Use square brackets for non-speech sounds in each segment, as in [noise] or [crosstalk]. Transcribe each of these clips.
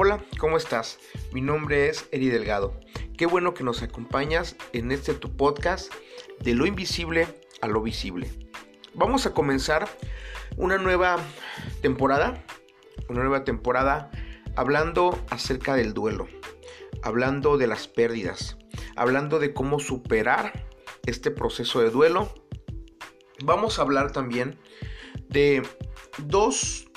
Hola, ¿cómo estás? Mi nombre es Eri Delgado. Qué bueno que nos acompañas en este tu podcast de lo invisible a lo visible. Vamos a comenzar una nueva temporada, una nueva temporada hablando acerca del duelo, hablando de las pérdidas, hablando de cómo superar este proceso de duelo. Vamos a hablar también de dos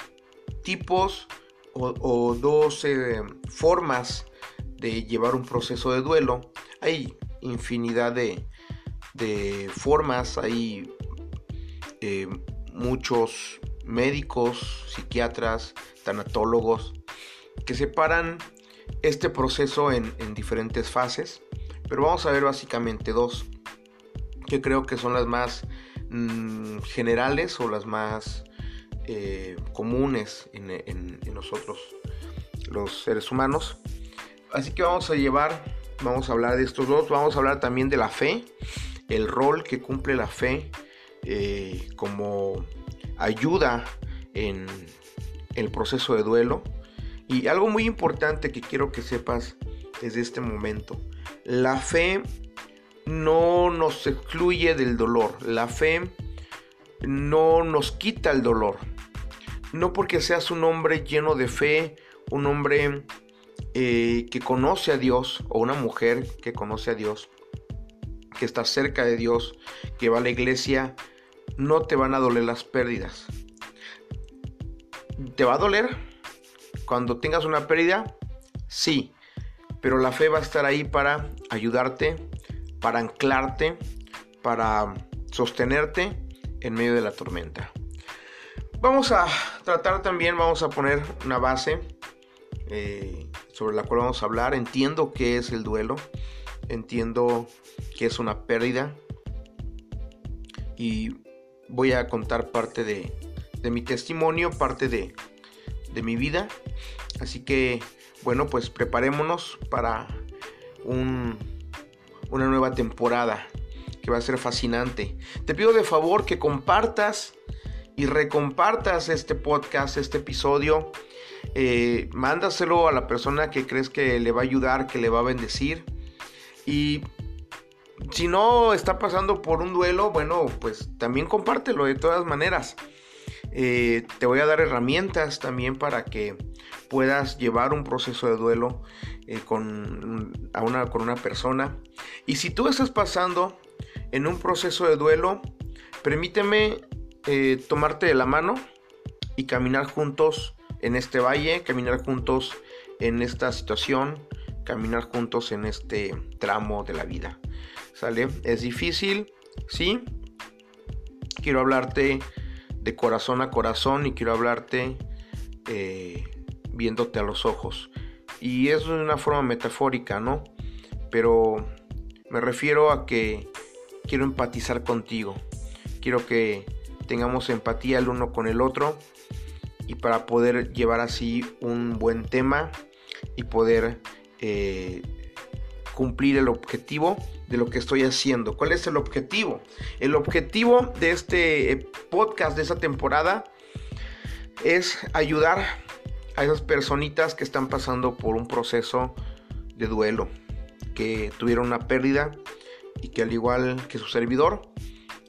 tipos o, dos eh, formas de llevar un proceso de duelo. Hay infinidad de, formas, hay eh, muchos médicos, psiquiatras, tanatólogos que separan este proceso en, diferentes fases, pero vamos a ver básicamente dos que creo que son las más mm, generales o las más eh, comunes en, nosotros los seres humanos. Así que vamos a llevar, vamos a hablar de estos dos, vamos a hablar también de la fe, el rol que cumple la fe eh, como ayuda en el proceso de duelo. Y algo muy importante que quiero que sepas desde este momento, la fe no nos excluye del dolor, la fe no nos quita el dolor no porque seas un hombre lleno de fe, un hombre eh, que conoce a Dios o una mujer que conoce a Dios, que está cerca de Dios, que va a la iglesia, no te van a doler las pérdidas. ¿Te va a doler cuando tengas una pérdida? Sí, pero la fe va a estar ahí para ayudarte, para anclarte, para sostenerte en medio de la tormenta. Vamos a tratar también, vamos a poner una base eh, sobre la cual vamos a hablar. Entiendo qué es el duelo, entiendo que es una pérdida y voy a contar parte de, mi testimonio, parte de, mi vida. Así que, bueno, pues preparémonos para una nueva temporada que va a ser fascinante. Te pido de favor que compartas y recompartas este podcast, este episodio. Eh, mándaselo a la persona que crees que le va a ayudar, que le va a bendecir. Y si no está pasando por un duelo, bueno, pues también compártelo de todas maneras. Eh, te voy a dar herramientas también para que puedas llevar un proceso de duelo eh, con, una, con una persona. Y si tú estás pasando en un proceso de duelo, permíteme eh, tomarte de la mano y caminar juntos en este valle, caminar juntos en esta situación, caminar juntos en este tramo de la vida. ¿Sale? Es difícil, sí. Quiero hablarte de corazón a corazón y quiero hablarte eh, viéndote a los ojos. Y es de una forma metafórica, ¿no? Pero me refiero a que quiero empatizar contigo. Quiero que tengamos empatía el uno con el otro y para poder llevar así un buen tema y poder eh, cumplir el objetivo de lo que estoy haciendo. ¿Cuál es el objetivo? El objetivo de este eh, podcast, de esta temporada, es ayudar a esas personitas que están pasando por un proceso de duelo, que tuvieron una pérdida y que al igual que su servidor,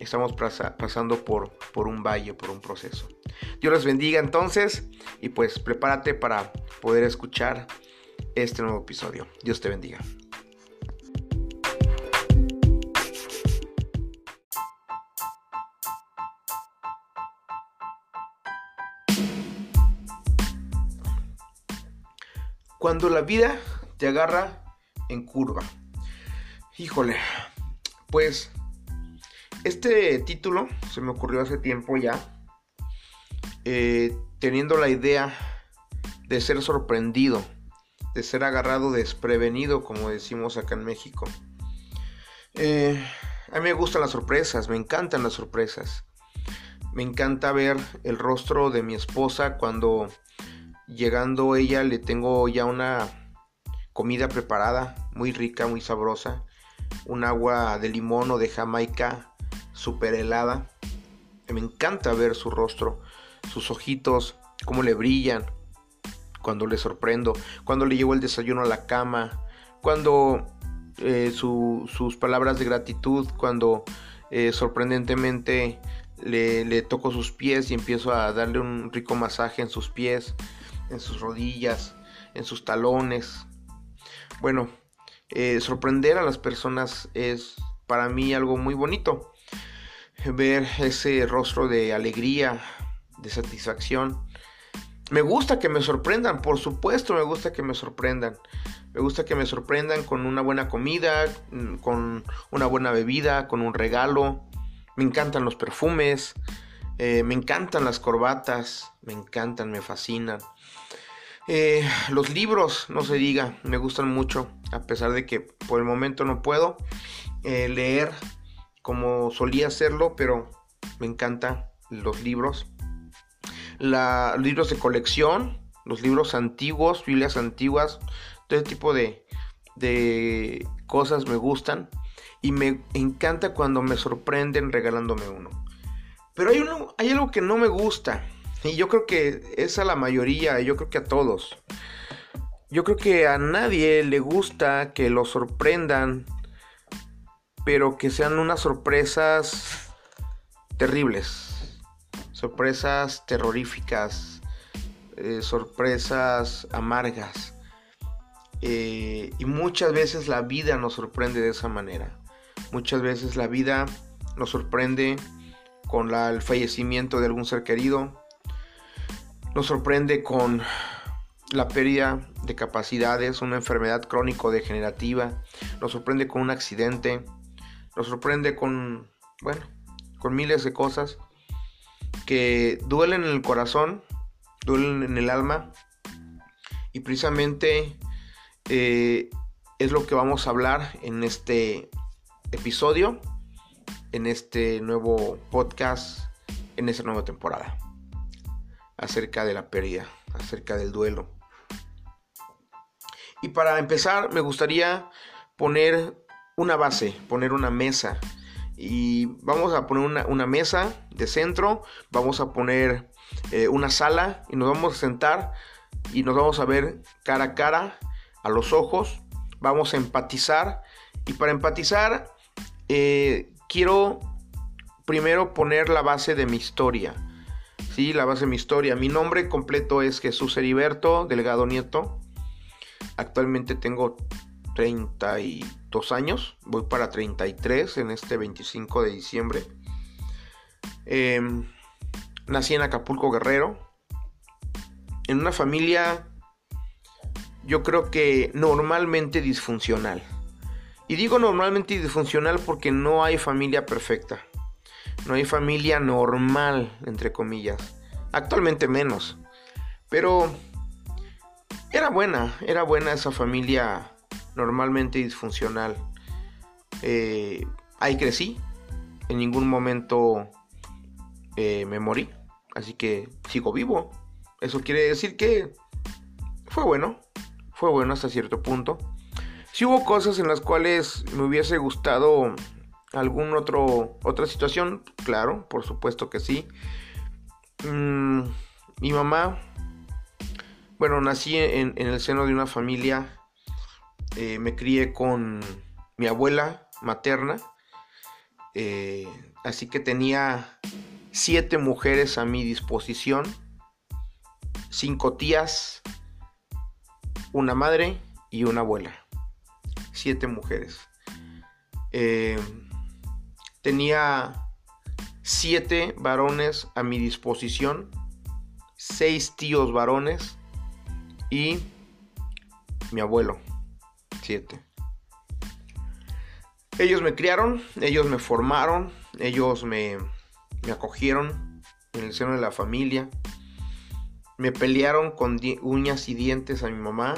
estamos pasando por, por un valle, por un proceso. Dios les bendiga entonces y pues prepárate para poder escuchar este nuevo episodio. Dios te bendiga. Cuando la vida te agarra en curva. Híjole, pues este título se me ocurrió hace tiempo ya, eh, teniendo la idea de ser sorprendido, de ser agarrado desprevenido, como decimos acá en México. Eh, a mí me gustan las sorpresas, me encantan las sorpresas. Me encanta ver el rostro de mi esposa cuando llegando ella le tengo ya una comida preparada, muy rica, muy sabrosa. Un agua de limón o de jamaica super helada. Me encanta ver su rostro, sus ojitos, cómo le brillan, cuando le sorprendo, cuando le llevo el desayuno a la cama, cuando eh, sus palabras de gratitud, cuando eh, sorprendentemente le, le, toco sus pies y empiezo a darle un rico masaje en sus pies, en sus rodillas, en sus talones. Bueno, eh, sorprender a las personas es para mí algo muy bonito. Ver ese rostro de alegría, de satisfacción. Me gusta que me sorprendan, por supuesto me gusta que me sorprendan. Me gusta que me sorprendan con una buena comida, con una buena bebida, con un regalo. Me encantan los perfumes, eh, me encantan las corbatas, me encantan, me fascinan. Eh, los libros, no se diga, me gustan mucho, a pesar de que por el momento no puedo eh, leer como solía hacerlo, pero me encantan los libros. los libros de colección, los libros antiguos, Biblias antiguas, todo tipo de, de cosas me gustan y me encanta cuando me sorprenden regalándome uno. Pero hay, uno, hay algo que no me gusta y yo creo que es a la mayoría, yo creo que a todos. Yo creo que a nadie le gusta que lo sorprendan, pero que sean unas sorpresas terribles, sorpresas terroríficas, eh, sorpresas amargas. Eh, y muchas veces la vida nos sorprende de esa manera. Muchas veces la vida nos sorprende con el fallecimiento de algún ser querido. Nos sorprende con la pérdida de capacidades, una enfermedad crónico-degenerativa. Nos sorprende con un accidente. Nos sorprende con, bueno, con miles de cosas que duelen en el corazón, duelen en el alma. Y precisamente eh, es lo que vamos a hablar en este episodio, en este nuevo podcast, en esta nueva temporada, acerca de la pérdida, acerca del duelo. Y para empezar, me gustaría poner una base, poner una mesa. Y vamos a poner una, mesa de centro, vamos a poner eh, una sala y nos vamos a sentar y nos vamos a ver cara a cara a los ojos, vamos a empatizar y para empatizar eh, quiero primero poner la base de mi historia. Sí, la base de mi historia. Mi nombre completo es Jesús Heriberto Delgado Nieto. Actualmente tengo 32 años. Voy para 33 en este 25 de diciembre. Em, nací en Acapulco Guerrero. En una familia yo creo que normalmente disfuncional. Y digo normalmente disfuncional porque no hay familia perfecta. No hay familia normal, entre comillas. Actualmente menos. Pero era buena, era buena esa familia normalmente disfuncional. Eh, ahí crecí. En ningún momento eh, me morí. Así que sigo vivo. Eso quiere decir que fue bueno fue bueno hasta cierto punto. Si hubo cosas en las cuales me hubiese gustado algún otro otra situación, claro, por supuesto que sí. Mm, mi mamá, bueno, nací en, el seno de una familia, eh, me crié con mi abuela materna, eh, así que tenía siete mujeres a mi disposición, cinco tías, una madre y una abuela. Siete mujeres. Eh, tenía siete varones a mi disposición, seis tíos varones y mi abuelo, Ellos me criaron, ellos me formaron, ellos me, me acogieron en el seno de la familia. Me pelearon con uñas y dientes a mi mamá.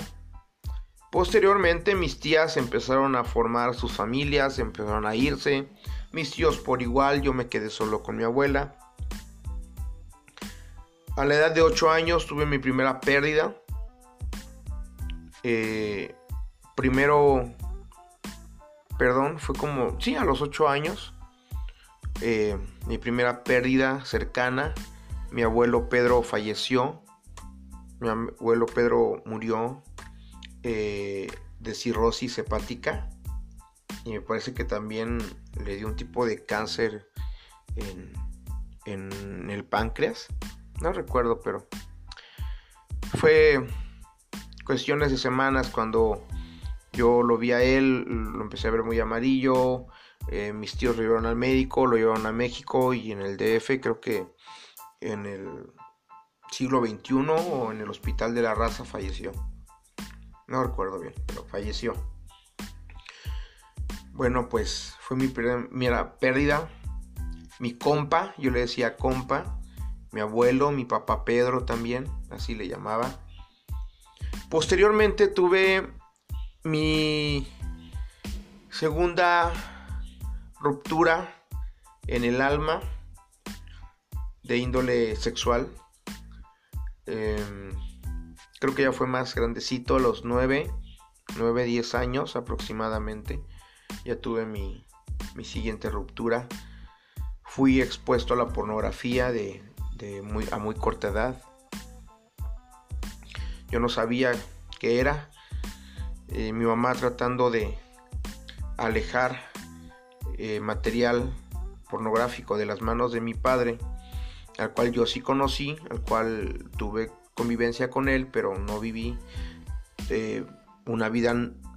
Posteriormente mis tías empezaron a formar sus familias, empezaron a irse. Mis tíos por igual, yo me quedé solo con mi abuela. A la edad de 8 años tuve mi primera pérdida. Eh, primero, perdón, fue como, sí, a los 8 años. Eh, mi primera pérdida cercana. Mi abuelo Pedro falleció Mi abuelo Pedro murió eh, de cirrosis hepática y me parece que también le dio un tipo de cáncer en, en el páncreas. No recuerdo, pero fue cuestiones de semanas cuando yo lo vi a él, lo empecé a ver muy amarillo. Eh, mis tíos lo llevaron al médico, lo llevaron a México y en el DF, creo que en el siglo XXI o en el Hospital de la Raza falleció. No recuerdo bien, pero falleció. Bueno, pues fue mi pérdida. Mi compa, yo le decía compa. Mi abuelo, mi papá Pedro también, así le llamaba. Posteriormente tuve mi segunda ruptura en el alma de índole sexual. Em, creo que ya fue más grandecito, a los 9, 9, 10 años aproximadamente. Ya tuve mi, mi siguiente ruptura. Fui expuesto a la pornografía de, muy, a muy corta edad. Yo no sabía qué era. Eh, mi mamá tratando de alejar eh, material pornográfico de las manos de mi padre, al cual yo sí conocí, al cual tuve convivencia con él, pero no viví eh, una vida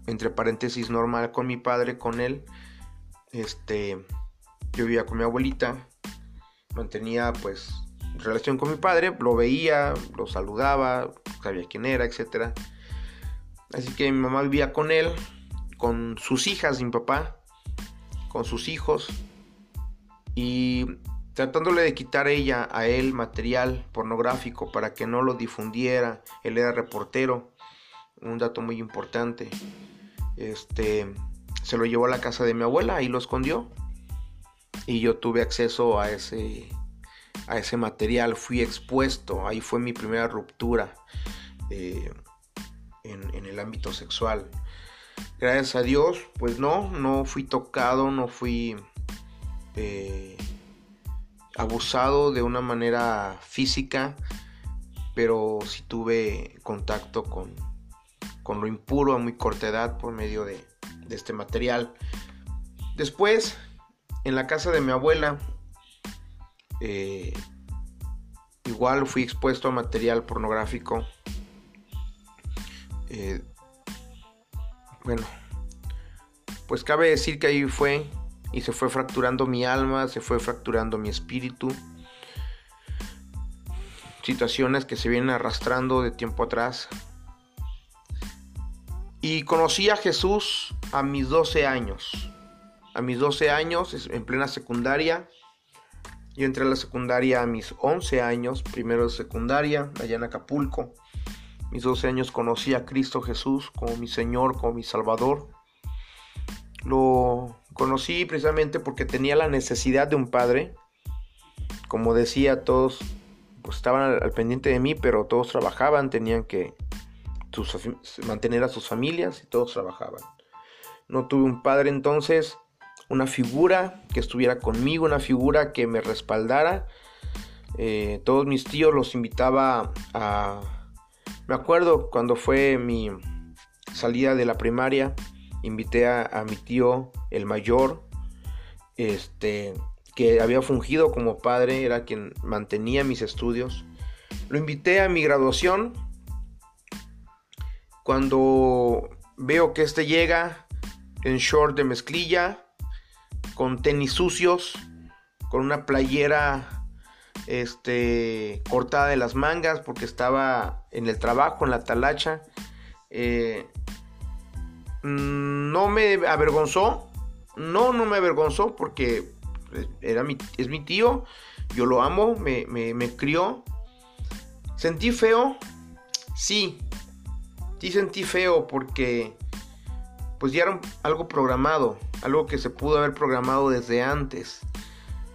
entre paréntesis normal con mi padre, con él. Este, yo vivía con mi abuelita, mantenía pues relación con mi padre, lo veía, lo saludaba, sabía quién era, etc. Así que mi mamá vivía con él, con sus hijas, mi papá, con sus hijos, y tratándole de quitar ella a él material pornográfico para que no lo difundiera. Él era reportero, un dato muy importante. Este se lo llevó a la casa de mi abuela y lo escondió. Y yo tuve acceso a ese a ese material, fui expuesto, ahí fue mi primera ruptura eh, en, el ámbito sexual. Gracias a Dios, pues no, no fui tocado, no fui eh, abusado de una manera física, pero sí tuve contacto con, con lo impuro a muy corta edad por medio de, de este material. Después, en la casa de mi abuela, eh, igual fui expuesto a material pornográfico. Eh, bueno, pues cabe decir que ahí fue y se fue fracturando mi alma, se fue fracturando mi espíritu. Situaciones que se vienen arrastrando de tiempo atrás. Y conocí a Jesús a mis 12 años. A mis 12 años, en plena secundaria, yo entré a la secundaria a mis 11 años, primero de secundaria, allá en Acapulco. Mis 12 años conocí a Cristo Jesús como mi Señor, como mi Salvador. Lo conocí precisamente porque tenía la necesidad de un padre. Como decía, todos pues, estaban al, pendiente de mí, pero todos trabajaban, tenían que mantener a sus familias y todos trabajaban. No tuve un padre entonces una figura que estuviera conmigo, una figura que me respaldara. Eh, todos mis tíos los invitaba a... Me acuerdo cuando fue mi salida de la primaria, invité a, mi tío, el mayor, este, que había fungido como padre, era quien mantenía mis estudios. Lo invité a mi graduación. Cuando veo que este llega en short de mezclilla, con tenis sucios, con una playera este, cortada de las mangas porque estaba en el trabajo, en la talacha. Eh, no me avergonzó, no, no me avergonzó porque era mi, es mi tío, yo lo amo, me, me, me crió. ¿Sentí feo? Sí, sí sentí feo porque pues ya era algo programado, algo que se pudo haber programado desde antes,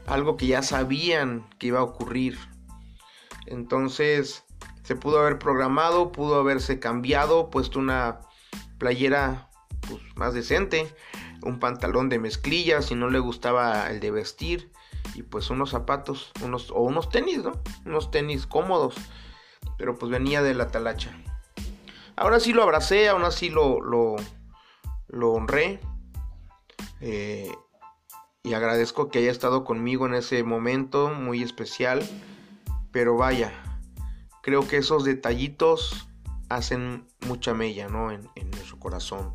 algo que ya sabían que iba a ocurrir. Entonces se pudo haber programado, pudo haberse cambiado, puesto una playera pues, más decente, un pantalón de mezclilla si no le gustaba el de vestir y pues unos zapatos, unos o unos tenis, ¿no? Unos tenis cómodos. pero pues venía de la talacha. Ahora sí lo abracé, aún así lo, lo, honré. Eh, y agradezco que haya estado conmigo en ese momento muy especial. Pero vaya, creo que esos detallitos hacen mucha mella ¿no? en, en nuestro corazón.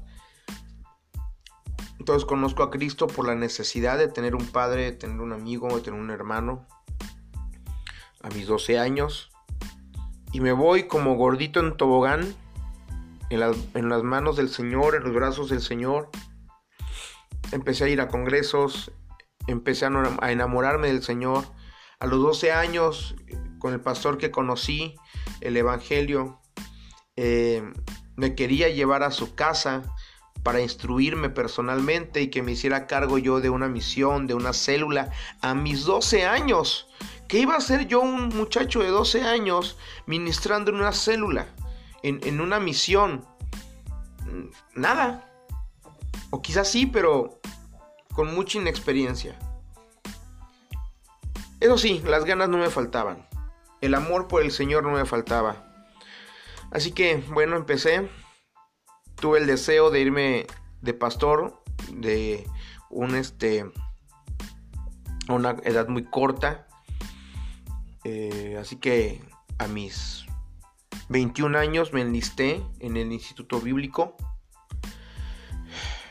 Entonces conozco a Cristo por la necesidad de tener un padre, de tener un amigo, de tener un hermano. A mis 12 años. Y me voy como gordito en tobogán, en en las manos del Señor, en los brazos del Señor. Empecé a ir a congresos, empecé a enamorarme del Señor. A los 12 años, con el pastor que conocí, el Evangelio, eh, me quería llevar a su casa para instruirme personalmente y que me hiciera cargo yo de una misión, de una célula, a mis 12 años. ¿Qué iba a ser yo un muchacho de 12 años ministrando en una célula, en, en una misión? Nada. O quizás sí, pero con mucha inexperiencia. Eso sí, las ganas no me faltaban. El amor por el Señor no me faltaba. Así que, bueno, empecé. Tuve el deseo de irme de pastor de un este una edad muy corta. Eh, así que a mis 21 años me enlisté en el Instituto Bíblico.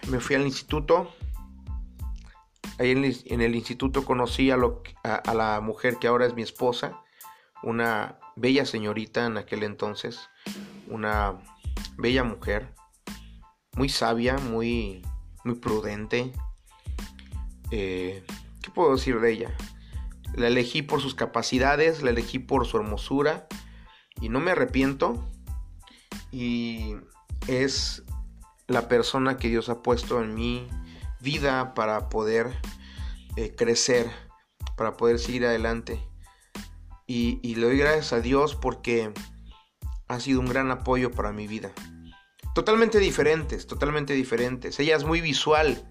Me fui al instituto. Ahí en, el instituto conocí a, a la mujer que ahora es mi esposa. Una bella señorita en aquel entonces una bella mujer, muy sabia, muy, muy prudente. Eh, ¿Qué puedo decir de ella? La elegí por sus capacidades, la elegí por su hermosura y no me arrepiento. Y es la persona que Dios ha puesto en mi vida para poder eh, crecer, para poder seguir adelante. Y, y le doy gracias a Dios porque ha sido un gran apoyo para mi vida. Totalmente diferentes, totalmente diferentes. Ella es muy visual.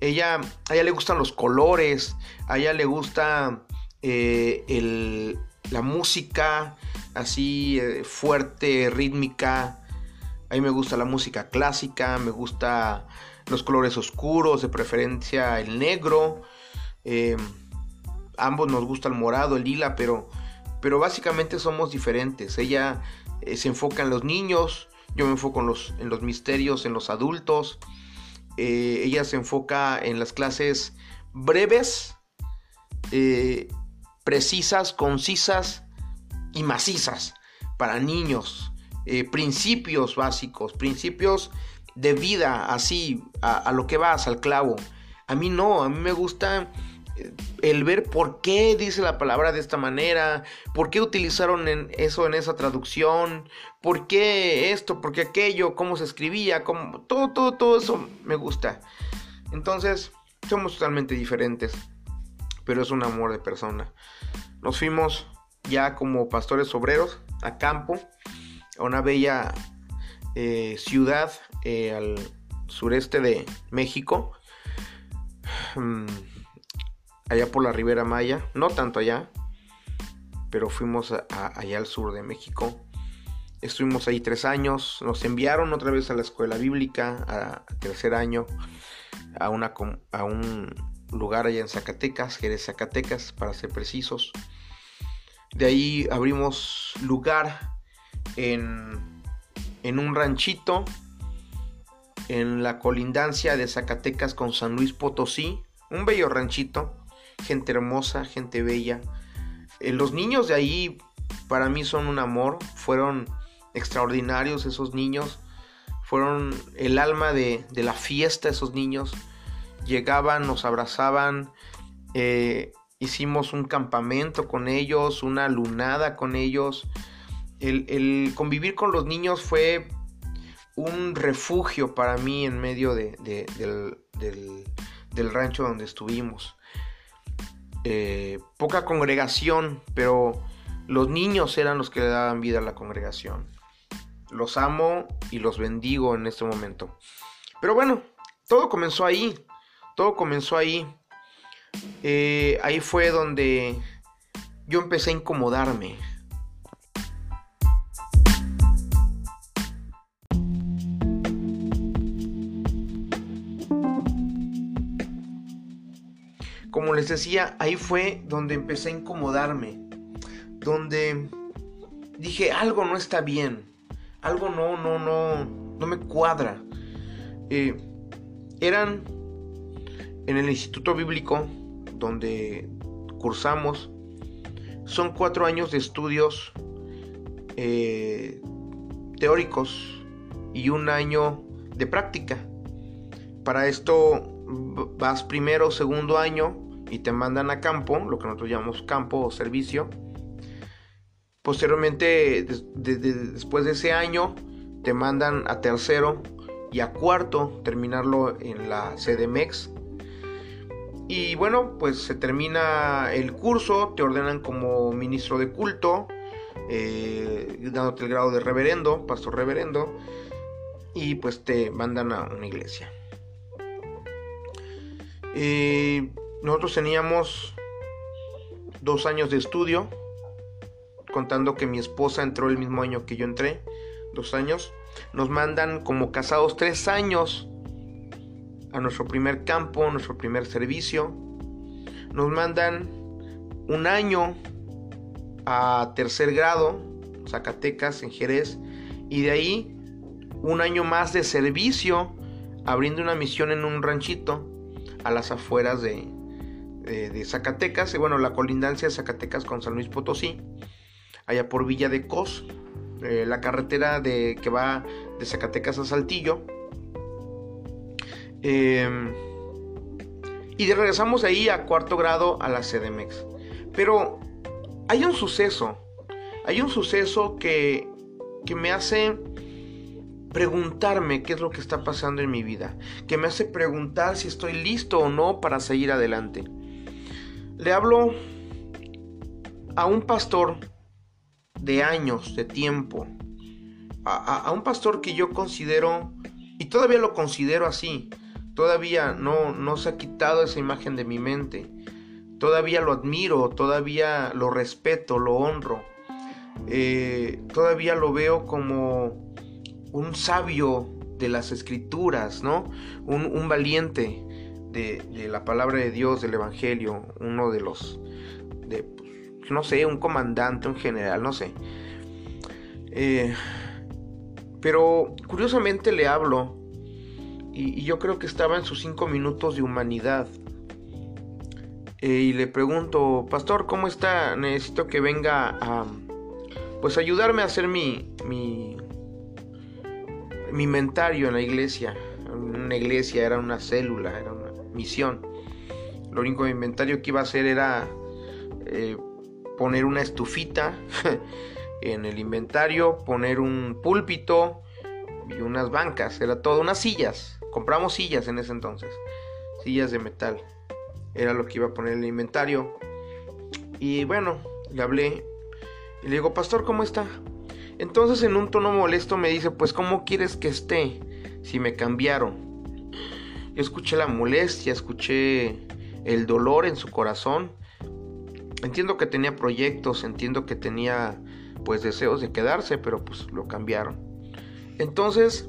Ella, a ella le gustan los colores, a ella le gusta eh, la música así eh, fuerte, rítmica. A mí me gusta la música clásica, me gusta los colores oscuros, de preferencia el negro. Eh, ambos nos gusta el morado, el lila, pero, pero básicamente somos diferentes. Ella eh, se enfoca en los niños, yo me enfoco en los, misterios, en los adultos. Eh, ella se enfoca en las clases breves, precisas, concisas y macizas para niños. Principios básicos, principios de vida, así, a, lo que vas, al clavo. A mí no, a mí me gusta el ver por qué dice la palabra de esta manera, por qué utilizaron eso en esa traducción, por qué esto, por qué aquello, cómo se escribía, cómo, todo, todo, todo eso me gusta. Entonces, somos totalmente diferentes, pero es un amor de persona. Nos fuimos ya como pastores obreros a campo, a una bella eh, ciudad eh, al sureste de México. Mm, allá por la Ribera Maya, no tanto allá, pero fuimos allá al sur de México. Estuvimos ahí tres años, nos enviaron otra vez a la escuela bíblica, a tercer año, a, una, a un lugar allá en Zacatecas, Jerez Zacatecas, para ser precisos. De ahí abrimos lugar en, un ranchito en la colindancia de Zacatecas con San Luis Potosí, un bello ranchito gente hermosa, gente bella. Eh, los niños de ahí para mí son un amor, fueron extraordinarios esos niños, fueron el alma de, la fiesta esos niños. Llegaban, nos abrazaban, eh, hicimos un campamento con ellos, una lunada con ellos. El, convivir con los niños fue un refugio para mí en medio de, del, del rancho donde estuvimos. Eh, poca congregación, pero los niños eran los que le daban vida a la congregación. Los amo y los bendigo en este momento. Pero bueno, todo comenzó ahí. Todo comenzó ahí. Eh, ahí fue donde yo empecé a incomodarme. Les decía, ahí fue donde empecé a incomodarme, donde dije, algo no está bien, algo no, no, no, no me cuadra. Eh, eran en el Instituto Bíblico, donde cursamos, son cuatro años de estudios eh, teóricos y un año de práctica. Para esto vas primero o segundo año y te mandan a campo, lo que nosotros llamamos campo o servicio. Posteriormente, después de ese año, te mandan a tercero y a cuarto, terminarlo en la CDMEX. Y bueno, pues se termina el curso, te ordenan como ministro de culto, eh, dándote el grado de reverendo, pastor reverendo, y pues te mandan a una iglesia. Eh, nosotros teníamos dos años de estudio, contando que mi esposa entró el mismo año que yo entré, dos años. Nos mandan como casados tres años a nuestro primer campo, nuestro primer servicio. Nos mandan un año a tercer grado, Zacatecas, en Jerez, y de ahí un año más de servicio, abriendo una misión en un ranchito a las afueras de, de, Zacatecas, y bueno, la colindancia de Zacatecas con San Luis Potosí, allá por Villa de Cos, eh, la carretera de, que va de Zacatecas a Saltillo. Em, y regresamos ahí a cuarto grado a la CDMX. Pero hay un suceso, hay un suceso que, que me hace preguntarme qué es lo que está pasando en mi vida, que me hace preguntar si estoy listo o no para seguir adelante. Le hablo a un pastor de años, de tiempo, a, un pastor que yo considero, y todavía lo considero así, todavía no, no se ha quitado esa imagen de mi mente, todavía lo admiro, todavía lo respeto, lo honro, eh, todavía lo veo como un sabio de las escrituras, ¿no? Un, valiente de, la palabra de Dios, del Evangelio, uno de los, de, pues, no sé, un comandante, un general, no sé. Eh, pero curiosamente le hablo y, yo creo que estaba en sus cinco minutos de humanidad. Eh, y le pregunto, pastor, ¿cómo está? Necesito que venga a, pues, ayudarme a hacer mi, mi, mi inventario en la iglesia. Una iglesia era una célula, era una misión. Lo único inventario que iba a hacer era eh, poner una estufita [laughs] en el inventario, poner un púlpito y unas bancas. Era todo, unas sillas. Compramos sillas en ese entonces. Sillas de metal. Era lo que iba a poner en el inventario. Y bueno, le hablé. Y le digo, pastor, ¿cómo está? Entonces en un tono molesto me dice, pues ¿cómo quieres que esté si me cambiaron? Yo escuché la molestia, escuché el dolor en su corazón. Entiendo que tenía proyectos, entiendo que tenía pues deseos de quedarse, pero pues lo cambiaron. Entonces,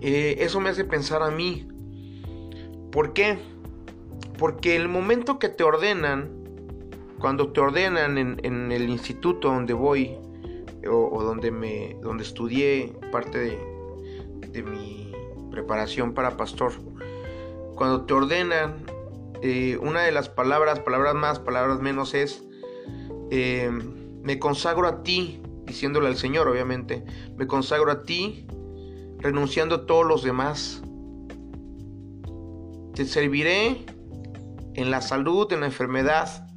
eh, eso me hace pensar a mí. ¿Por qué? Porque el momento que te ordenan, cuando te ordenan en, el instituto donde voy, o, donde me donde estudié parte de, mi preparación para pastor cuando te ordenan eh, una de las palabras palabras más palabras menos es eh, me consagro a ti diciéndole al Señor obviamente me consagro a ti renunciando a todos los demás te serviré en la salud en la enfermedad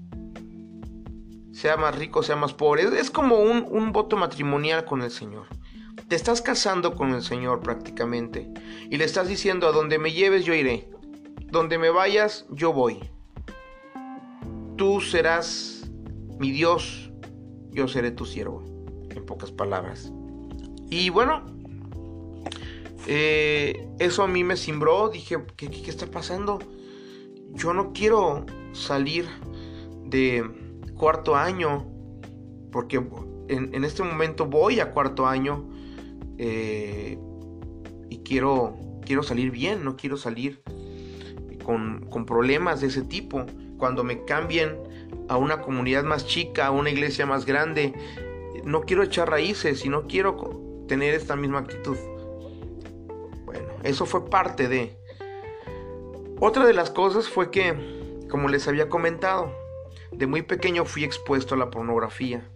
sea más rico, sea más pobre. Es como un, voto matrimonial con el Señor. Te estás casando con el Señor prácticamente. Y le estás diciendo, a donde me lleves yo iré. Donde me vayas yo voy. Tú serás mi Dios, yo seré tu siervo. En pocas palabras. Y bueno, eh, eso a mí me cimbró. Dije, ¿qué, qué está pasando? Yo no quiero salir de cuarto año, porque en, este momento voy a cuarto año eh, y quiero, quiero salir bien, no quiero salir con, con problemas de ese tipo. Cuando me cambien a una comunidad más chica, a una iglesia más grande, no quiero echar raíces y no quiero tener esta misma actitud. Bueno, eso fue parte de... Otra de las cosas fue que, como les había comentado, de muy pequeño fui expuesto a la pornografía.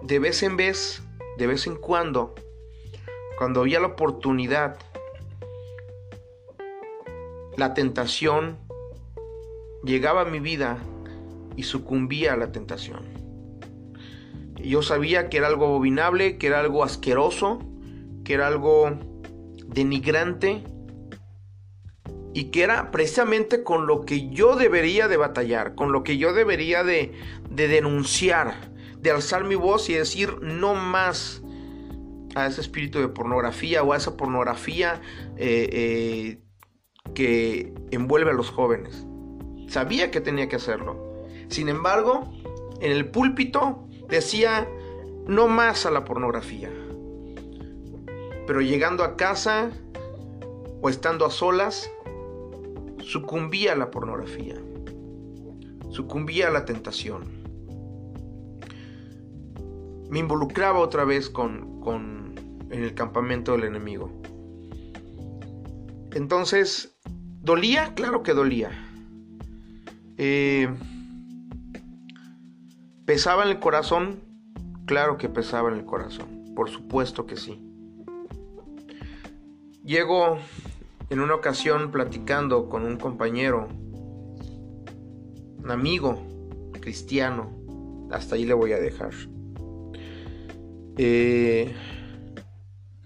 De vez en vez, de vez en cuando, cuando había la oportunidad, la tentación llegaba a mi vida y sucumbía a la tentación. Yo sabía que era algo abominable, que era algo asqueroso, que era algo denigrante y que era precisamente con lo que yo debería de batallar, con lo que yo debería de, denunciar, de alzar mi voz y decir no más a ese espíritu de pornografía o a esa pornografía eh, eh, que envuelve a los jóvenes. Sabía que tenía que hacerlo. Sin embargo, en el púlpito decía no más a la pornografía. Pero llegando a casa o estando a solas, sucumbía a la pornografía, sucumbía a la tentación. Me involucraba otra vez con, con en el campamento del enemigo. Entonces, ¿dolía? Claro que dolía. Eh, ¿Pesaba en el corazón? Claro que pesaba en el corazón. Por supuesto que sí. Llego en una ocasión platicando con un compañero, un amigo cristiano, hasta ahí le voy a dejar. Eh,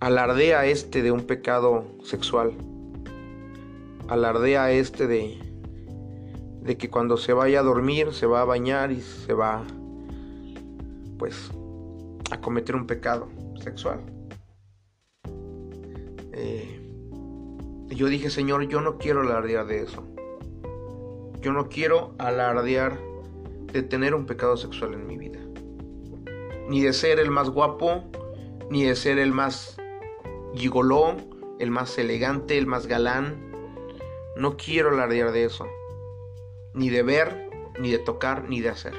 alardea este de un pecado sexual. Alardea este de, de que cuando se vaya a dormir se va a bañar y se va pues a cometer un pecado sexual. Eh, yo dije, Señor, yo no quiero alardear de eso. Yo no quiero alardear de tener un pecado sexual en mi vida. Ni de ser el más guapo, ni de ser el más gigoló, el más elegante, el más galán. No quiero alardear de eso. Ni de ver, ni de tocar, ni de hacer.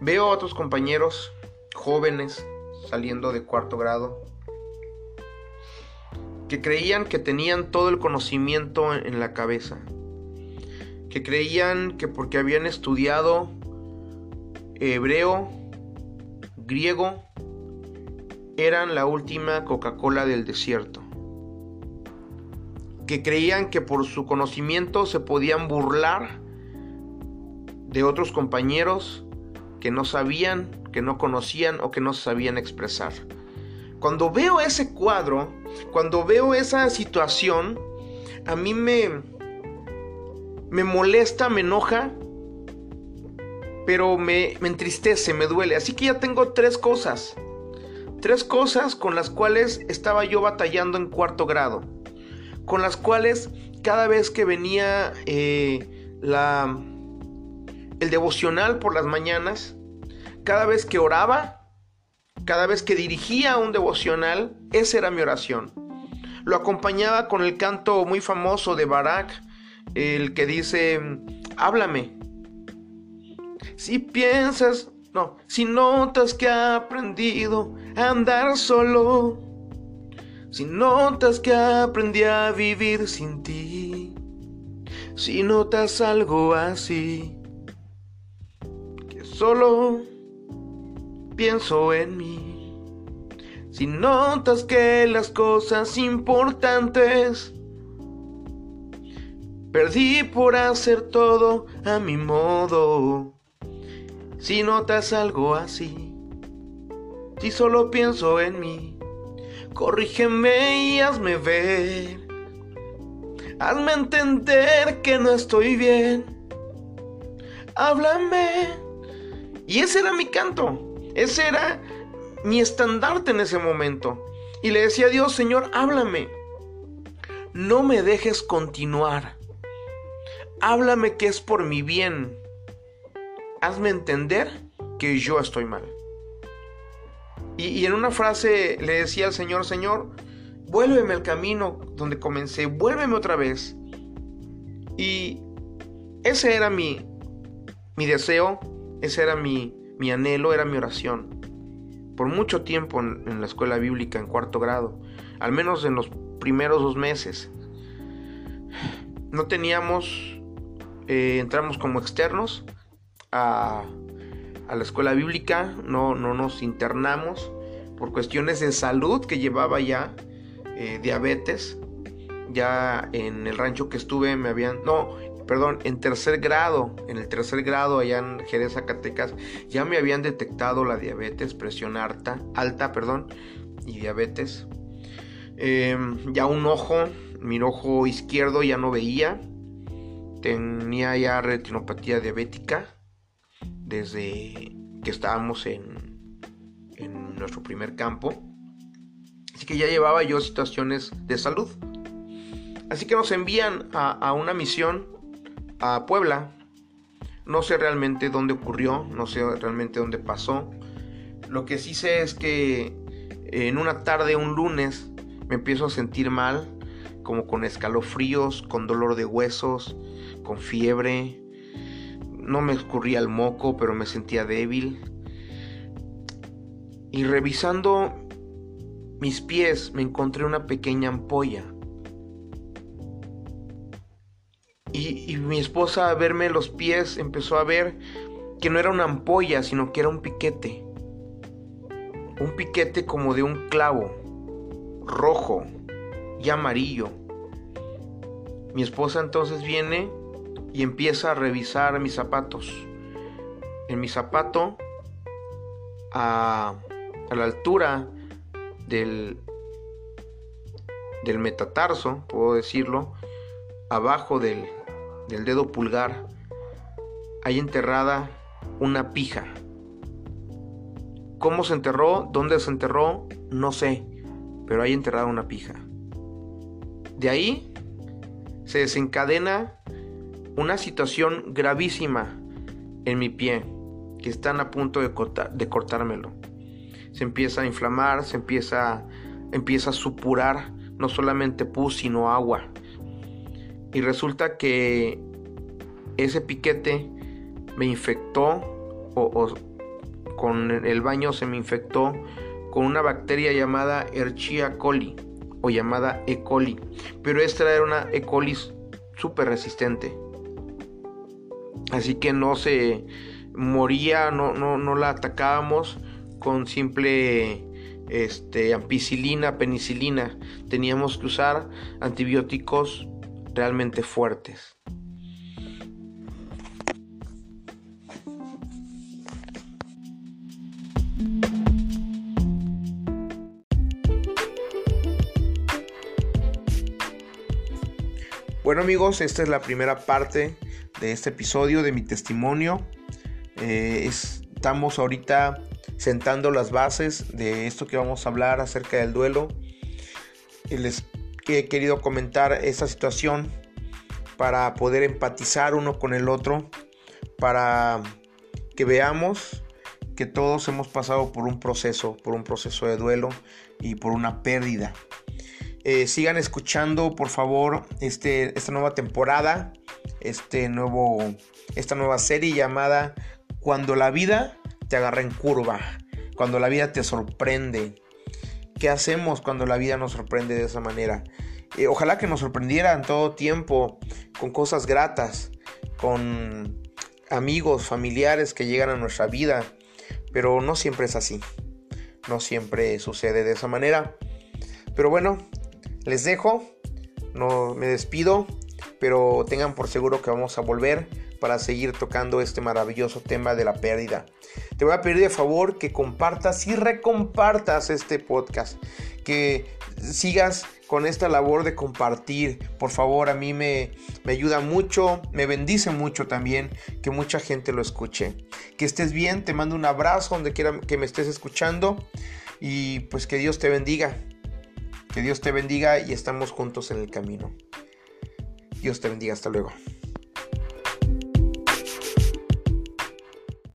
Veo a otros compañeros jóvenes saliendo de cuarto grado que creían que tenían todo el conocimiento en la cabeza, que creían que porque habían estudiado hebreo, griego, eran la última Coca-Cola del desierto, que creían que por su conocimiento se podían burlar de otros compañeros que no sabían, que no conocían o que no sabían expresar. Cuando veo ese cuadro, cuando veo esa situación, a mí me, me molesta, me enoja, pero me, me entristece, me duele. Así que ya tengo tres cosas. Tres cosas con las cuales estaba yo batallando en cuarto grado. Con las cuales cada vez que venía eh, la, el devocional por las mañanas, cada vez que oraba, cada vez que dirigía un devocional, esa era mi oración. Lo acompañaba con el canto muy famoso de Barak, el que dice, háblame. Si piensas, no, si notas que ha aprendido a andar solo, si notas que aprendí a vivir sin ti, si notas algo así, que solo pienso en mí. Si notas que las cosas importantes perdí por hacer todo a mi modo. Si notas algo así, si solo pienso en mí, corrígeme y hazme ver. Hazme entender que no estoy bien. Háblame. Y ese era mi canto. Ese era mi estandarte en ese momento. Y le decía a Dios, Señor, háblame. No me dejes continuar. Háblame que es por mi bien. Hazme entender que yo estoy mal. Y, en una frase le decía al Señor, Señor, vuélveme al camino donde comencé, vuélveme otra vez. Y ese era mi, mi deseo, ese era mi, mi anhelo, era mi oración. Por mucho tiempo en, la escuela bíblica, en cuarto grado, al menos en los primeros dos meses, no teníamos, eh, entramos como externos a, la escuela bíblica, no, no nos internamos por cuestiones de salud que llevaba ya eh, diabetes. Ya en el rancho que estuve me habían, no, perdón, en tercer grado, en el tercer grado allá en Jerez, Zacatecas, ya me habían detectado la diabetes, presión alta, alta, perdón, y diabetes. Em, ya un ojo, mi ojo izquierdo ya no veía, tenía ya retinopatía diabética desde que estábamos en, nuestro primer campo. Así que ya llevaba yo situaciones de salud. Así que nos envían a, a una misión a Puebla. No sé realmente dónde ocurrió, no sé realmente dónde pasó. Lo que sí sé es que en una tarde, un lunes, me empiezo a sentir mal, como con escalofríos, con dolor de huesos, con fiebre. No me escurría el moco, pero me sentía débil. Y revisando mis pies me encontré una pequeña ampolla. Y, mi esposa a verme los pies empezó a ver que no era una ampolla, sino que era un piquete. Un piquete como de un clavo, rojo y amarillo. Mi esposa entonces viene y empieza a revisar mis zapatos. En mi zapato, a, la altura del, del metatarso, puedo decirlo, abajo del, del dedo pulgar hay enterrada una pija. ¿Cómo se enterró? ¿Dónde se enterró? No sé, pero hay enterrada una pija. De ahí se desencadena una situación gravísima en mi pie, que están a punto de, cortármelo. Se empieza a inflamar, se empieza, empieza a supurar no solamente pus, sino agua. Y resulta que ese piquete me infectó o, con el baño se me infectó con una bacteria llamada Escherichia coli o llamada E. coli. Pero esta era una E. coli súper resistente. Así que no se moría, no, no, no la atacábamos con simple este, ampicilina, penicilina. Teníamos que usar antibióticos realmente fuertes. Bueno amigos, esta es la primera parte de este episodio de mi testimonio. Eh, estamos ahorita sentando las bases de esto que vamos a hablar acerca del duelo. Les he querido comentar esta situación para poder empatizar uno con el otro, para que veamos que todos hemos pasado por un proceso, por un proceso de duelo y por una pérdida. Eh, sigan escuchando, por favor, este, esta nueva temporada, este nuevo, esta nueva serie llamada Cuando la vida te agarra en curva, cuando la vida te sorprende, ¿Qué hacemos cuando la vida nos sorprende de esa manera? Eh, ojalá que nos sorprendiera en todo tiempo con cosas gratas, con amigos, familiares que llegan a nuestra vida, pero no siempre es así. No siempre sucede de esa manera. Pero bueno, les dejo, no me despido, pero tengan por seguro que vamos a volver para seguir tocando este maravilloso tema de la pérdida. Te voy a pedir de favor que compartas y recompartas este podcast, que sigas con esta labor de compartir. Por favor, a mí me, me ayuda mucho, me bendice mucho también que mucha gente lo escuche. Que estés bien, te mando un abrazo donde quiera que me estés escuchando y pues que Dios te bendiga. Que Dios te bendiga y estamos juntos en el camino. Dios te bendiga, hasta luego.